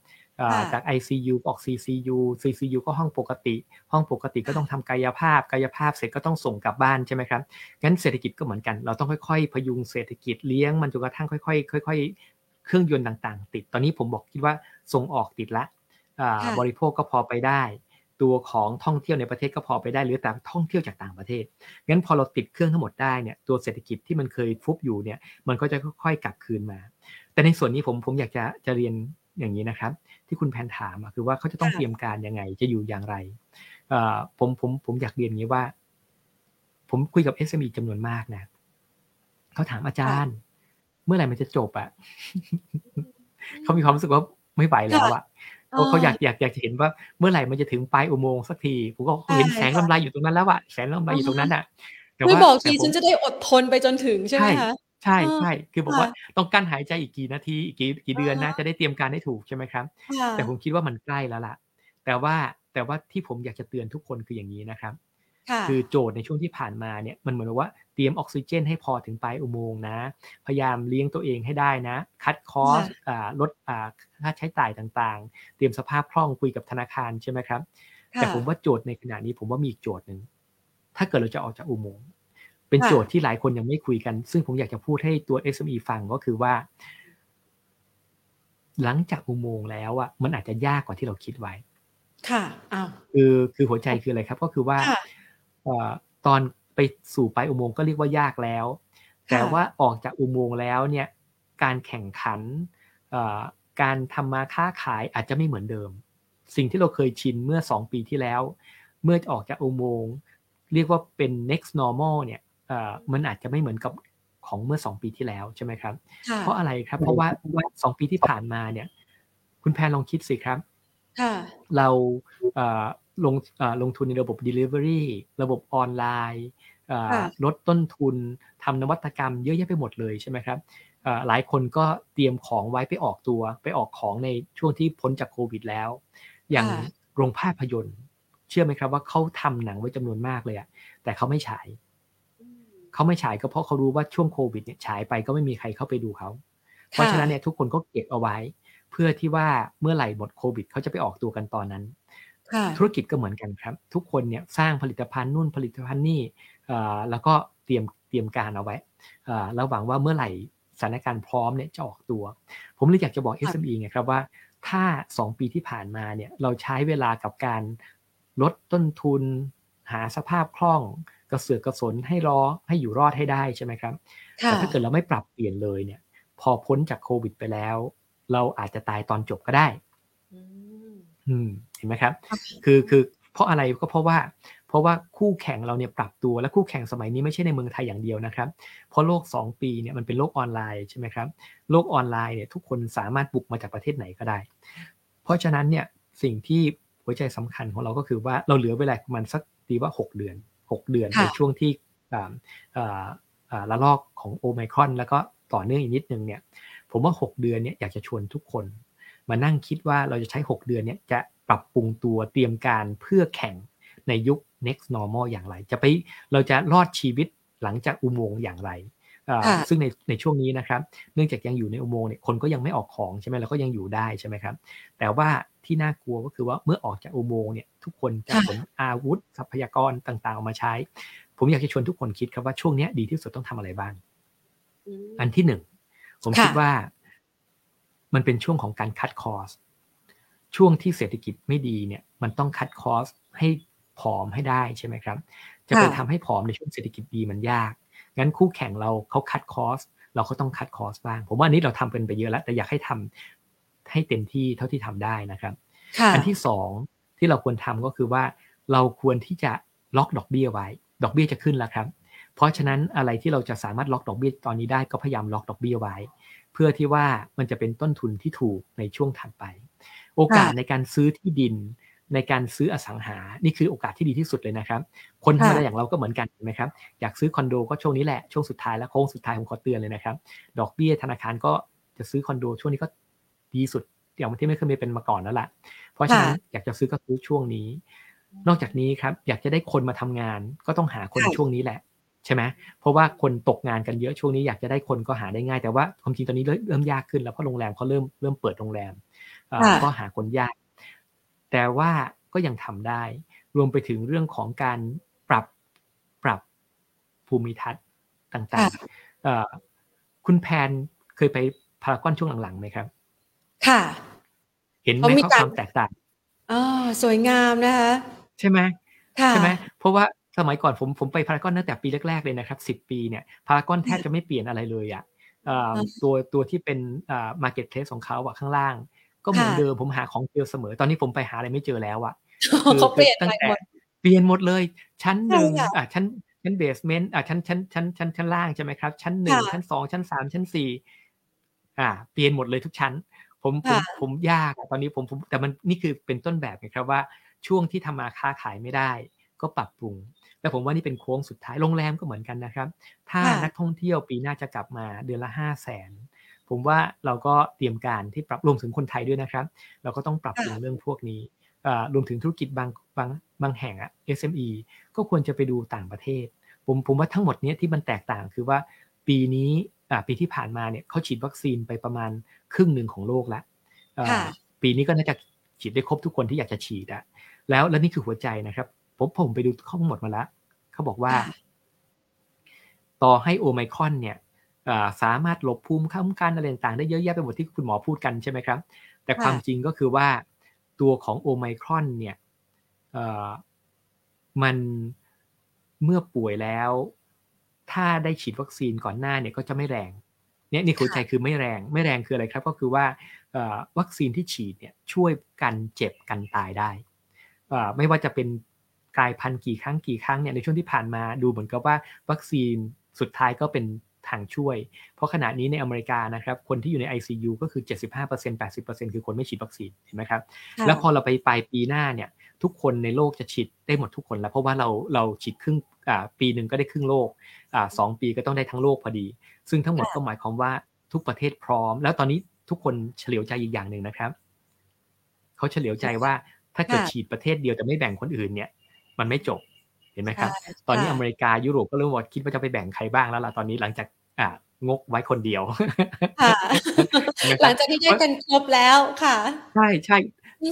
จาก ICU ออก CCU CCU ก็ห้องปกติ ห้องปกติก็ต้องทำกายภาพ กายภาพเสร็จก็ต้องส่งกลับบ้านใช่ไหมครับ งั้นเศรษฐกิจก็เหมือนกัน เราต้องค่อยๆ พยุงเศรษฐกิจเลี้ยงมันจนกระทั่งค่อยๆ ค่อย ๆ เครื่องยนต์ต่างๆ ติด ตอนนี้ผมบอกคิดว่าส่งออกติดละ บริโภคก็พอไปได้ ตัวของท่องเที่ยวในประเทศก็พอไปได้หรือแต่ท่องเที่ยวจากต่างประเทศงั้นพอเราติดเครื่องทั้งหมดได้เนี่ยตัวเศรษฐกิจที่มันเคยฟุบอยู่เนี่ยมันก็จะค่อยๆกลับคืนมา แต่ในส่วนนี้ผมผมอยากจะจะเรียนอย่างนี้นะครับ ที่คุณแพนถามคือว่าเขาจะต้องเตรียมการยังไงจะอยู่อย่างไรผมผมผมอยากเรียนอย่างนี้ว่า ผมคุยกับ SME จำนวนมากนะเขาถามอาจารย์ เมื่อไหร่มันจะจบอะเขามีความรู้สึกว่าไม่ไหวแล้วอะ เขาเขาอยากอยากอยากจะเห็นว่าเมื่อไหร่มันจะถึงปลายอุโมงค์สักทีผมก็เห็นแสงลำไรอยู่ตรงนั้นแล้วอะแสงลำไรอยู่ตรงนั้นอะไม่บอกทีฉันจะได้อดทนไปจนถึงใช่ไหมคะใช่ใช่คือบอกว่าต้องกั้นหายใจอีกกี่นาทีอีกกี่กี่เดือนนะจะได้เตรียมการให้ถูกใช่ไหมครับ แต่ผมคิดว่ามันใกล้แล้วล่ะ แต่ว่าแต่ว่าที่ผมอยากจะเตือนทุกคนคืออย่างนี้นะครับ คือโจทย์ในช่วงที่ผ่านมาเนี่ยมันเหมือนว่าเตรียมออกซิเจน ให้พอถึงปลายอุโมงค์นะ พยายามเลี้ยงตัวเองให้ได้นะ คัดคอสลดค่าใช้จ่ายต่างๆ เตรียมสภาพคล่องคุยกับธนาคารใช่ไหมครับ แต่ผมว่าโจทย์ในขณะนี้ผมว่ามีอีกโจทย์หนึ่งถ้าเกิดเราจะออกจากอุโมงค์เป็นโจทย์ที่หลายคนยังไม่คุยกัน ซึ่งผมอยากจะพูดให้ตัว SME ฟังก็คือว่า หลังจากอุโมงค์แล้วอะมันอาจจะยากกว่าที่เราคิดไว้ ค่ะอ้าวคือคือหัวใจคืออะไรครับ ก็คือว่า ตอนไปสู่ปลายอุโมงค์ก็เรียกว่ายากแล้ว แต่ว่าออกจากอุโมงค์แล้วเนี่ยการแข่งขันการทำมาค้าขายอาจจะไม่เหมือนเดิม สิ่งที่เราเคยชินเมื่อสองปีที่แล้ว เมื่อออกจากอุโมงค์เรียกว่าเป็น next normal เนี่ยมันอาจจะไม่เหมือนกับของเมื่อสองปีที่แล้วใช่ไหมครับ เพราะอะไรครับ เพราะว่าสองปีที่ผ่านมาเนี่ย คุณแพนลองคิดสิครับเรา ลงลงทุนในระบบ Delivery ระบบออนไลน์ลดต้นทุนทำนวัตกรรมเยอะแยะไปหมดเลยใช่ไหมครับหลายคนก็เตรียมของไว้ไปออกตัว ไปออกของในช่วงที่พ้นจากโควิดแล้ว อย่างโรงภาพยนตร์ เชื่อไหมครับว่าเขาทำหนังไว้จำนวนมากเลยอะแต่เขาไม่ฉายเขาไม่ฉายก็เพราะเขารู้ว่าช่วงโควิดเนี่ยฉายไปก็ไม่มีใครเข้าไปดูเขาเพราะฉะนั้นเนี่ยทุกคนก็เก็บเอาไว้ เพื่อที่ว่าเมื่อไหร่หมดโควิดเขาจะไปออกตัวกันตอนนั้น ธุรกิจก็เหมือนกันครับ ทุกคนเนี่ยสร้างผลิตภัณฑ์นู่นผลิตภัณฑ์นี่แล้วก็เตรียมเตรียมการเอาไว้แล้วหวังว่าเมื่อไหร่สถานการณ์พร้อมเนี่ยจะออกตัว ผมเลยอยากจะบอก SME ไงครับว่าถ้า 2 ปีที่ผ่านมาเนี่ยเราใช้เวลากับการลดต้นทุน หาสภาพคล่องกระเสือกกระสนให้รอให้อยู่รอดให้ได้ใช่ไหมครับแต่ถ้าเกิดเราไม่ปรับเปลี่ยนเลยเนี่ย พอพ้นจากโควิดไปแล้ว เราอาจจะตายตอนจบก็ได้ อืม เห็นไหมครับคือคือเพราะอะไรก็เพราะว่า เพราะว่าคู่แข่งเราเนี่ยปรับตัวและคู่แข่งสมัยนี้ไม่ใช่ในเมืองไทยอย่างเดียวนะครับ เพราะโลก 2 ปีเนี่ยมันเป็นโลกออนไลน์ใช่ไหมครับโลกออนไลน์เนี่ยทุกคนสามารถบุกมาจากประเทศไหนก็ได้ เพราะฉะนั้นเนี่ยสิ่งที่หัวใจสำคัญของเราก็คือว่าเราเหลือเวลาประมาณสักตีว่า 6 เดือน 6 เดือนในช่วงที่ละลอกของโอไมครอน แล้วก็ต่อเนื่องอีกนิดนึงเนี่ยผมว่า 6 เดือนเนี่ยอยากจะชวนทุกคน มานั่งคิดว่าเราจะใช้ 6 เดือนเนี่ยจะ ปรับปรุงตัวเตรียมการเพื่อแข่งในยุค next normal อย่างไร จะไปเราจะรอดชีวิตหลังจากอุโมงค์อย่างไร ซึ่งในในช่วงนี้นะครับ เนื่องจากยังอยู่ในอุโมงค์เนี่ยคนก็ยังไม่ออกของใช่ไหมเราก็ยังอยู่ได้ใช่ไหมครับ แต่ว่าที่น่ากลัวก็คือว่าเมื่อออกจากอุโมงค์เนี่ยทุกคนจะขนอาวุธทรัพยากรต่างๆออกมาใช้ ผมอยากจะชวนทุกคนคิดครับว่าช่วงนี้ดีที่สุดต้องทำอะไรบ้าง อันที่หนึ่งผมคิดว่า มันเป็นช่วงของการคัดคอส ช่วงที่เศรษฐกิจไม่ดีเนี่ยมันต้องคัดคอสให้ผอมให้ได้ใช่ไหมครับ จะไปทำให้ผอมในช่วงเศรษฐกิจดีมันยาก งั้นคู่แข่งเราเขาคัดคอสเราก็ต้องคัดคอสบ้าง ผมว่าอันนี้เราทำเป็นไปเยอะแล้ว แต่อยากให้ทำให้เต็มที่เท่าที่ทำได้นะครับ อันที่สองที่เราควรทำก็คือว่าเราควรที่จะล็อกดอกเบี้ยไว้ ดอกเบี้ยจะขึ้นแล้วครับ เพราะฉะนั้นอะไรที่เราจะสามารถล็อกดอกเบี้ยตอนนี้ได้ก็พยายามล็อกดอกเบี้ยไว้ เพื่อที่ว่ามันจะเป็นต้นทุนที่ถูกในช่วงถัดไป โอกาสในการซื้อที่ดิน ในการซื้ออสังหา นี่คือโอกาสที่ดีที่สุดเลยนะครับ คนธรรมดาอย่างเราก็เหมือนกันไหมครับ อยากซื้อคอนโดก็ช่วงนี้แหละ ช่วงสุดท้ายแล้วโค้งสุดท้ายผมขอเตือนเลยนะครับ ดอกเบี้ยธนาคารก็จะซื้อคอนโดช่วงนี้ก็ดีสุดอย่างที่ไม่เคยเป็นมาก่อนแล้วล่ะ เพราะฉะนั้นอยากจะซื้อก็ซื้อช่วงนี้ นอกจากนี้ครับ อยากจะได้คนมาทำงาน ก็ต้องหาคนช่วงนี้แหละใช่ไหมเพราะว่าคนตกงานกันเยอะช่วงนี้อยากจะได้คนก็หาได้ง่าย แต่ว่าความจริงตอนนี้เริ่มยากขึ้นแล้วเพราะโรงแรมเขาเริ่มเริ่มเปิดโรงแรม ก็หาคนยาก แต่ว่าก็ยังทำได้ รวมไปถึงเรื่องของการปรับปรับภูมิทัศน์ต่างๆคุณแพนเคยไปพารากอนช่วงหลังๆไหมครับ ค่ะ เห็นไหมเขาความแตกต่างอ๋อสวยงามนะคะ ใช่ไหมใช่ไหมเพราะว่าสมัยก่อนผมผมไปพารากอนตั้งแต่ปีแรกๆเลยนะครับสิบปีเนี่ยพารากอนแทบจะไม่เปลี่ยนอะไรเลยอะตัวตัวที่เป็น marketplace ของเขาอะข้างล่าง ก็เหมือนเดิมผมหาของเจอเสมอ ตอนนี้ผมไปหาอะไรไม่เจอแล้วอะเขาเปลี่ยนตั้งแต่เปลี่ยนหมดเลย ชั้นหนึ่งอะชั้นชั้น basement อะชั้นชั้นชั้นชั้นชั้นล่างใช่ไหมครับ ชั้นหนึ่งชั้นสองชั้นสามชั้นสี่อ่า เปลี่ยนหมดเลยทุกชั้น ผมผมผมยากตอนนี้ผมผมแต่มันนี่คือเป็นต้นแบบไงครับว่าช่วงที่ทำมาค้าขายไม่ได้ ก็ปรับปรุงแต่ผมว่านี่เป็นโค้งสุดท้ายโรงแรมก็เหมือนกันนะครับ ถ้านักท่องเที่ยวปีหน้าจะกลับมาเดือนละห้าแสน ผมว่าเราก็เตรียมการที่ปรับรวมถึงคนไทยด้วยนะครับ เราก็ต้องปรับปรุงเรื่องพวกนี้รวมถึงธุรกิจบางบางบางแห่งอะ SME ก็ควรจะไปดูต่างประเทศ ผมผมว่าทั้งหมดนี้ที่มันแตกต่างคือว่าปีนี้ปีที่ผ่านมาเนี่ยเขาฉีดวัคซีนไปประมาณครึ่งหนึ่งของโลกแล้วปีนี้ก็น่าจะฉีดได้ครบทุกคนที่อยากจะฉีดอะแล้วแล้วนี่คือหัวใจนะครับผมผมไปดูข้อมูลหมดมาแล้วเขาบอกว่า ต่อให้โอไมครอนเนี่ย สามารถหลบภูมิคุ้มกันอะไรต่างได้เยอะแยะไปหมดที่คุณหมอพูดกันใช่ไหมครับ แต่ความจริงก็คือว่าตัวของโอไมครอนเนี่ยมันเมื่อป่วยแล้ว ถ้าได้ฉีดวัคซีนก่อนหน้าเนี่ยก็จะไม่แรงเนี่ยนี่หัวใจคือไม่แรงไม่แรงคืออะไรครับ ก็คือว่าวัคซีนที่ฉีดเนี่ยช่วยกันเจ็บกันตายได้ไม่ว่าจะเป็นกลายพันธุ์กี่ครั้งกี่ครั้งเนี่ยในช่วงที่ผ่านมาดูเหมือนกับว่าวัคซีนสุดท้ายก็เป็น ทางช่วย เพราะขณะนี้ในอเมริกานะครับ คนที่อยู่ใน ICU ก็คือ 75% 80%คือคนไม่ฉีดวัคซีนเห็นไหมครับ แล้วพอเราไปปลายปีหน้าเนี่ย ทุกคนในโลกจะฉีดได้หมดทุกคนแล้ว เพราะว่าเราเราฉีดครึ่งปีหนึ่งก็ได้ครึ่งโลกสองปีก็ต้องได้ทั้งโลกพอดี ซึ่งทั้งหมดก็หมายความว่าทุกประเทศพร้อม แล้วตอนนี้ทุกคนเฉลียวใจอีกอย่างหนึ่งนะครับเขาเฉลียวใจว่าถ้าเกิดฉีดประเทศเดียวแต่ไม่แบ่งคนอื่นเนี่ยมันไม่จบเห็นไหมครับ ตอนนี้อเมริกายุโรปก็เริ่มว่าคิดว่าจะไปแบ่งใครบ้างแล้วล่ะตอนนี้หลังจาก อ่างกไว้คนเดียวหลังจากที่แยกกันครบแล้วค่ะ ใช่ใช่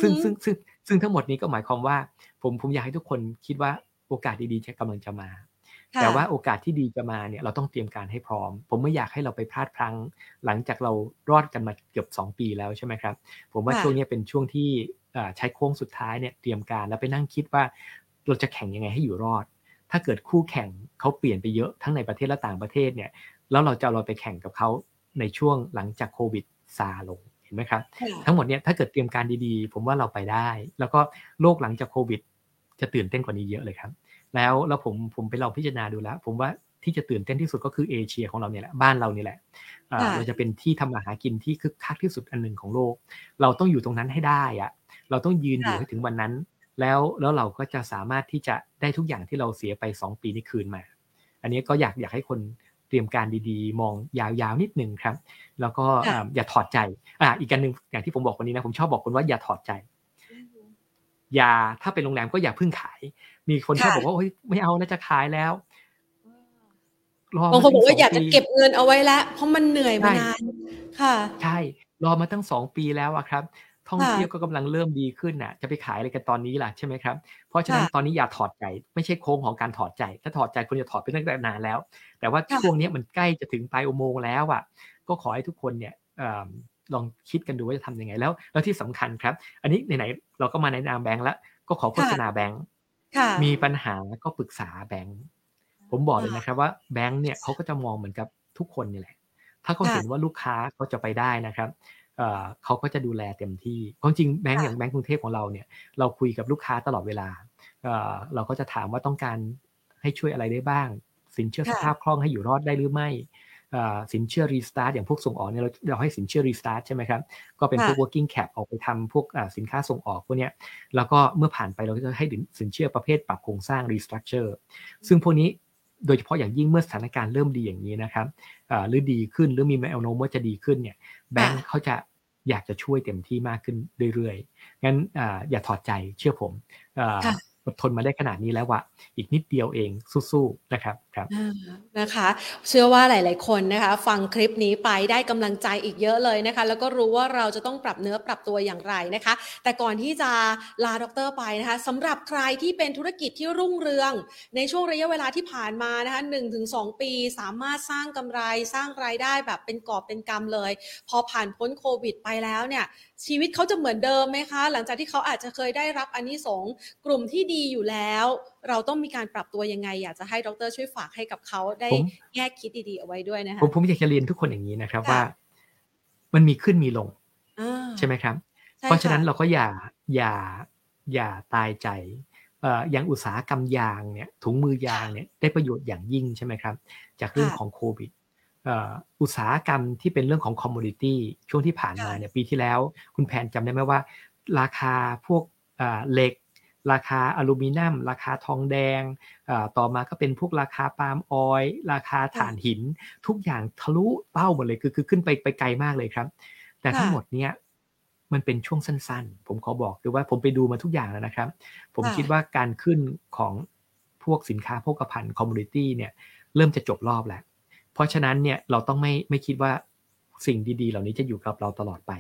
ซึ่งซึ่งซึ่งซึ่งทั้งหมดนี้ก็หมายความว่า ผมผมอยากให้ทุกคนคิดว่าโอกาสดีๆจะกำลังจะมา แต่ว่าโอกาสที่ดีจะมาเนี่ยเราต้องเตรียมการให้พร้อม ผมไม่อยากให้เราไปพลาดพลั้ง หลังจากเรารอดกันมาเกือบ 2 ปีแล้วใช่ไหมครับ ผมว่าช่วงนี้เป็นช่วงที่ใช้โค้งสุดท้ายเนี่ยเตรียมการแล้วไปนั่งคิดว่าเราจะแข่งยังไงให้อยู่รอด ถ้าเกิดคู่แข่งเขาเปลี่ยนไปเยอะทั้งในประเทศและต่างประเทศเนี่ย แล้วเราจะเราไปแข่งกับเขาในช่วงหลังจากโควิดซาลงเห็นไหมครับ ทั้งหมดเนี่ยถ้าเกิดเตรียมการดีๆ ผมว่าเราไปได้ แล้วก็โลกหลังจากโควิด จะตื่นเต้นกว่านี้เยอะเลยครับ แล้วแล้วผมผมไปลองพิจารณาดูแล้ว ผมว่าที่จะตื่นเต้นที่สุดก็คือเอเชียของเราเนี่ยแหละบ้านเรานี่แหละเราจะเป็นที่ทำมาหากินที่คึกคักที่สุดอันหนึ่งของโลก เราต้องอยู่ตรงนั้นให้ได้อะเราต้องยืนอยู่ให้ถึงวันนั้น แล้วแล้วเราก็จะสามารถที่จะได้ทุกอย่างที่เราเสียไป 2 ปีนี้คืนมา อันนี้ก็อยากอยากให้คน เตรียมการดีๆ มองยาวๆนิดหนึ่งครับ แล้วก็อย่าถอดใจอ่าอีกการหนึ่งอย่างที่ผมบอกวันนี้นะผมชอบบอกคนว่าอย่าถอดใจอย่าถ้าเป็นโรงแรมก็อย่าพึ่งขาย มีคนชอบบอกว่าโอ้ยไม่เอาแล้วจะขายแล้วบางคนบอกว่าอยากจะเก็บเงินเอาไว้แล้วเพราะมันเหนื่อยมานานค่ะ ใช่รอมาตั้งสองปีแล้วอะครับ ท่องเที่ยวก็กำลังเริ่มดีขึ้นน่ะ จะไปขายอะไรกันตอนนี้ล่ะใช่ไหมครับ เพราะฉะนั้นตอนนี้อย่าถอดใจ ไม่ใช่โค้งของการถอดใจ ถ้าถอดใจคุณจะถอดไปตั้งแต่นานแล้ว แต่ว่าช่วงนี้มันใกล้จะถึงปลายอุโมงค์แล้วอะ ก็ขอให้ทุกคนเนี่ยลองคิดกันดูว่าจะทำยังไงแล้ว แล้วที่สำคัญครับ อันนี้ไหนๆเราก็มาในนามแบงค์แล้วก็ขอโฆษณาแบงค์มีปัญหาก็ปรึกษาแบงค์ผมบอกเลยนะครับว่าแบงค์เนี่ยเขาก็จะมองเหมือนกับทุกคนนี่แหละ ถ้าเขาเห็นว่าลูกค้าเขาจะไปได้นะครับ เขาก็จะดูแลเต็มที่ความจริงแบงก์อย่างแบงก์กรุงเทพของเราเนี่ยเราคุยกับลูกค้าตลอดเวลาเราก็จะถามว่าต้องการให้ช่วยอะไรได้บ้าง สินเชื่อสภาพคล่องให้อยู่รอดได้หรือไม่สินเชื่อ restart อย่างพวกส่งออกเนี่ยเราเราให้สินเชื่อ restart ใช่ไหมครับ ก็เป็นพวก working cap ออกไปทำพวกสินค้าส่งออกพวกนี้แล้วก็เมื่อผ่านไปเราก็จะให้สินเชื่อประเภทปรับโครงสร้าง restructure ซึ่งพวกนี้โดยเฉพาะอย่างยิ่งเมื่อสถานการณ์เริ่มดีอย่างนี้นะครับหรือดีขึ้นหรือมีแนวโน้มว่าจะดีขึ้นเนี่ย แบงค์เขาจะอยากจะช่วยเต็มที่มากขึ้นเรื่อยๆ งั้นออย่าถอดใจเชื่อผมอดทนมาได้ขนาดนี้แล้วว่าอีกนิดเดียวเองสู้ๆนะครับ ครับนะคะ เชื่อว่าหลาย ๆ คนนะคะ ฟังคลิปนี้ไปได้กำลังใจอีกเยอะเลยนะคะ แล้วก็รู้ว่าเราจะต้องปรับเนื้อปรับตัวอย่างไรนะคะ แต่ก่อนที่จะลาดรไปนะคะสำหรับใครที่เป็นธุรกิจที่รุ่งเรือง ในช่วงระยะเวลาที่ผ่านมานะคะ1-2ปี สามารถสร้างกำไรสร้างรายได้แบบเป็นกอบเป็นกำเลย พอผ่านพ้นโควิดไปแล้วเนี่ยชีวิตเขาจะเหมือนเดิมไหมคะ หลังจากที่เขาอาจจะเคยได้รับอันนี้สงกลุ่มที่ดีอยู่แล้ว เราต้องมีการปรับตัวยังไง อยากจะให้ดรช่วยฝากให้กับเขาได้แง่คิดดีๆเอาไว้ด้วยนะคะผมผมอยากจะเรียนทุกคนอย่างนี้นะครับว่า มันมีขึ้นมีลงใช่ไหมครับ เพราะฉะนั้นเราก็อย่าอย่าอย่าตายใจอย่างอุตสาหกรรมยางเนี่ยถุงมือยางเนี่ยได้ประโยชน์อย่างยิ่งใช่ไหมครับ จากเรื่องของโควิดอุตสาหกรรมที่เป็นเรื่องของ commodity ช่วงที่ผ่านมาเนี่ยปีที่แล้ว คุณแพนจำได้ไหมว่า ราคาพวกเหล็ก ราคาอลูมิเนียม ราคาทองแดง ต่อมาก็เป็นพวกราคา palm oil ราคาถ่านหิน ทุกอย่างทะลุเป้าหมดเลยคือคือขึ้นไปไปไกลมากเลยครับ แต่ทั้งหมดเนี้ยมันเป็นช่วงสั้นๆ ผมขอบอกคือว่าผมไปดูมาทุกอย่างแล้วนะครับ ผมคิดว่าการขึ้นของพวกสินค้าโภคภัณฑ์ commodity เนี่ยเริ่มจะจบรอบแล้ว เพราะฉะนั้นเนี่ยเราต้องไม่ไม่คิดว่าสิ่งดีๆ เหล่านี้จะอยู่กับเราตลอดไป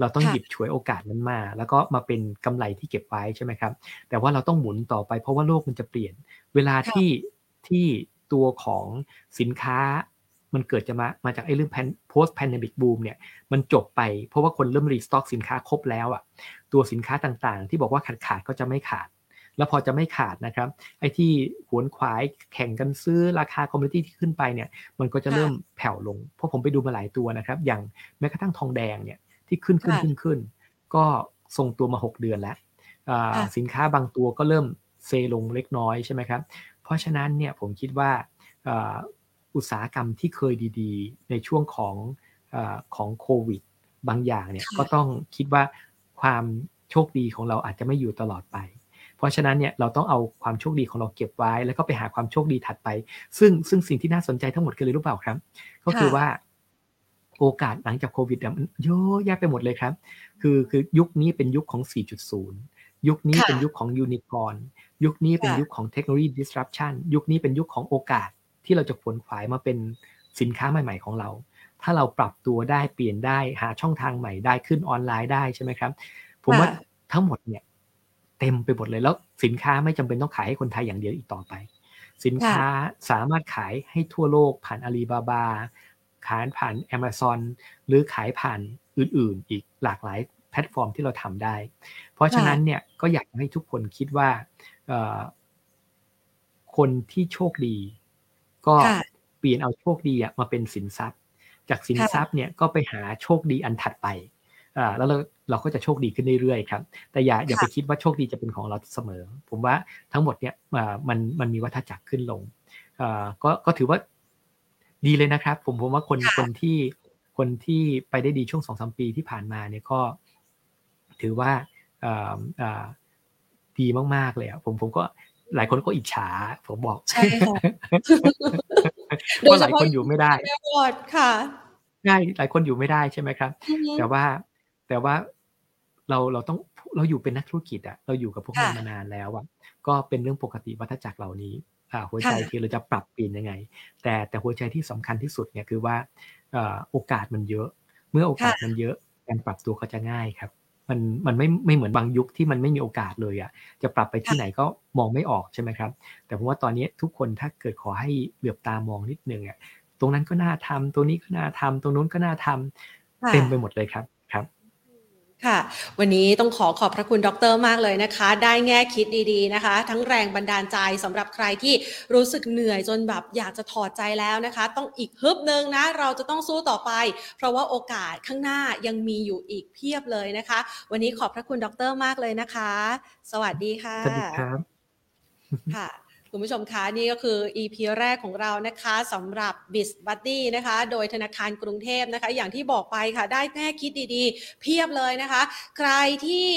เราต้องหยิบฉวยโอกาสนั้นมา แล้วก็มาเป็นกำไรที่เก็บไว้ใช่ไหมครับ แต่ว่าเราต้องหมุนต่อไปเพราะว่าโลกมันจะเปลี่ยน เวลาที่ที่ตัวของสินค้ามันเกิดจะมามาจากไอ้เรื่อง post pandemic boom เนี่ยมันจบไปเพราะว่าคนเริ่มรีสต็อกสินค้าครบแล้วอะตัวสินค้าต่างๆ ที่บอกว่าขาดขาดก็จะไม่ขาด แล้วพอจะไม่ขาดนะครับไอ้ที่หวนขวายแข่งกันซื้อราคาคอมมูนิตี้ที่ขึ้นไปเนี่ยมันก็จะเริ่มแผ่วลง เพราะผมไปดูมาหลายตัวนะครับ อย่างแม้กระทั่งทองแดงเนี่ย ที่ขึ้นขึ้นขึ้นขึ้น ก็ทรงตัวมา 6 เดือนแล้วสินค้าบางตัวก็เริ่มเซลงเล็กน้อยใช่ไหมครับ เพราะฉะนั้นเนี่ยผมคิดว่าอุตสาหกรรมที่เคยดีๆ ในช่วงของของโควิด บางอย่างเนี่ยก็ต้องคิดว่าความโชคดีของเราอาจจะไม่อยู่ตลอดไป เพราะฉะนั้นเนี่ยเราต้องเอาความโชคดีของเราเก็บไว้ แล้วก็ไปหาความโชคดีถัดไป ซึ่งซึ่งสิ่งที่น่าสนใจทั้งหมดคืออะไรรู้เปล่าครับ ก็คือว่า โอกาสหลังจากโควิดมันเยอะแยะไปหมดเลยครับ คือคือยุคนี้เป็นยุคของ 4.0 ยุคนี้เป็นยุคของยูนิคอร์นยุคนี้เป็นยุคของเทคโนโลยี disruption ยุคนี้เป็นยุคของโอกาสที่เราจะขวนขวายมาเป็นสินค้าใหม่ ๆ ของเรา ถ้าเราปรับตัวได้เปลี่ยนได้หาช่องทางใหม่ได้ขึ้นออนไลน์ได้ใช่ไหมครับ ผมว่าทั้งหมดเนี่ยเต็มไปหมดเลยแล้วสินค้าไม่จำเป็นต้องขายให้คนไทยอย่างเดียวอีกต่อไป สินค้าสามารถขายให้ทั่วโลกผ่านอาลีบาบา ขายผ่าน Amazon หรือขายผ่านอื่นๆ อีกหลากหลายแพลตฟอร์มที่เราทำได้ เพราะฉะนั้นเนี่ยก็อยากให้ทุกคนคิดว่าคนที่โชคดี ก็เปลี่ยนเอาโชคดีมาเป็นสินทรัพย์ จากสินทรัพย์เนี่ยก็ไปหาโชคดีอันถัดไปอ่าแล้วเราเราก็จะโชคดีขึ้นเรื่อยๆครับ แต่อย่าอย่าไปคิดว่าโชคดีจะเป็นของเราเสมอ ผมว่าทั้งหมดเนี่ยมันมันมีวัฏจักรขึ้นลงอ่าก็ก็ถือว่า ดีเลยนะครับ ผมผมว่าคนคนที่คนที่ไปได้ดีช่วงสองสามปีที่ผ่านมาเนี่ยก็ถือว่าอ่าอ่าดีมาก ๆ เลยอะผมผมก็หลายคนก็อิจฉาผมบอก ใช่ค่ะว่าหลายคนอยู่ไม่ได้ค่ะใช่หลายคนอยู่ไม่ได้ใช่ไหมครับ แต่ว่าแต่ว่าเราเราต้องเราอยู่เป็นนักธุรกิจอะเราอยู่กับพวกมันมานานแล้วอะก็เป็นเรื่องปกติวัฏจักรเหล่านี้อ่า หัวใจคือเราจะปรับเปลี่ยนยังไง แต่แต่หัวใจที่สำคัญที่สุดเนี่ยคือว่าโอกาสมันเยอะ เมื่อโอกาสมันเยอะการปรับตัวก็จะง่ายครับ มันมันไม่ไม่เหมือนบางยุคที่มันไม่มีโอกาสเลยอะจะปรับไปที่ไหนก็มองไม่ออกใช่ไหมครับ แต่ผมว่าตอนนี้ทุกคนถ้าเกิดขอให้เหลือบตามองนิดนึงอะตรงนั้นก็น่าทำตรงนี้ก็น่าทำตรงนู้นก็น่าทำเต็มไปหมดเลยครับ ครับค่ะ วันนี้ต้องขอขอบพระคุณดรมากเลยนะคะ ได้แง่คิดดีๆนะคะ ทั้งแรงบันดาลใจสำหรับใครที่รู้สึกเหนื่อยจนแบบอยากจะถอดใจแล้วนะคะ ต้องอีกฮึบหนึ่งนะ เราจะต้องสู้ต่อไป เพราะว่าโอกาสข้างหน้ายังมีอยู่อีกเพียบเลยนะคะ วันนี้ขอบพระคุณดรมากเลยนะคะ สวัสดีค่ะ สวัสดีครับ ค่ะ คุณผู้ชมคะนี่ก็คือ EP แรกของเรานะคะสำหรับ b i z Buddy นะคะ โดยธนาคารกรุงเทพนะคะ อย่างที่บอกไปค่ะ ได้แง่คิดดีๆ เพียบเลยนะคะ ใครที่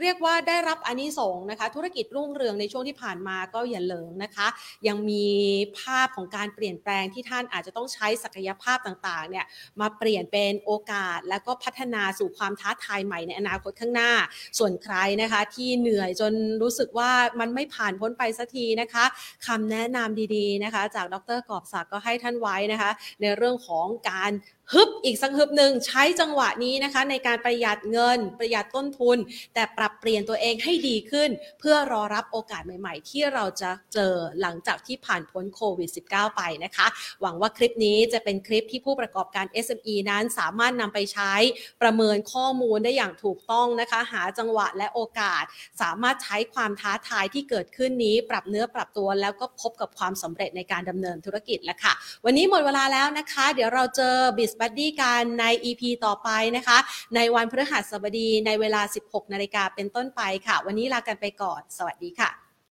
เรียกว่าได้รับอานิสงส์นะคะ ธุรกิจรุ่งเรืองในช่วงที่ผ่านมาก็อย่าเลิงนะคะ ยังมีภาพของการเปลี่ยนแปลงที่ท่านอาจจะต้องใช้ศักยภาพต่างๆเนี่ยมาเปลี่ยนเป็นโอกาส แล้วก็พัฒนาสู่ความท้าทายใหม่ในอนาคตข้างหน้า ส่วนใครนะคะที่เหนื่อยจนรู้สึกว่ามันไม่ผ่านพ้นไปสักทีนะคะคำแนะนำดีๆนะคะ จากดรกอบศักดิ์ก็ให้ท่านไว้นะคะ ในเรื่องของการ ฮึบอีกสักฮึบหนึ่งใช้จังหวะนี้นะคะ ในการประหยัดเงิน ประหยัดต้นทุน แต่ปรับเปลี่ยนตัวเองให้ดีขึ้น เพื่อรอรับโอกาสใหม่ ๆ ที่เราจะเจอหลังจากที่ผ่านพ้นโควิด -19 ไปนะคะ หวังว่าคลิปนี้จะเป็นคลิปที่ผู้ประกอบการ SME นั้นสามารถนำไปใช้ประเมินข้อมูลได้อย่างถูกต้องนะคะ หาจังหวะและโอกาส สามารถใช้ความท้าทายที่เกิดขึ้นนี้ ปรับเนื้อปรับตัวแล้วก็พบกับความสำเร็จในการดำเนินธุรกิจแล้วค่ะ วันนี้หมดเวลาแล้วนะคะ เดี๋ยวเราเจอ b i z b u d d y กันใน EP ต่อไปนะคะ ในวันพฤหัสบดีในเวลา 16 นาฬิกาเป็นต้นไปค่ะ วันนี้ลากันไปก่อน สวัสดีค่ะ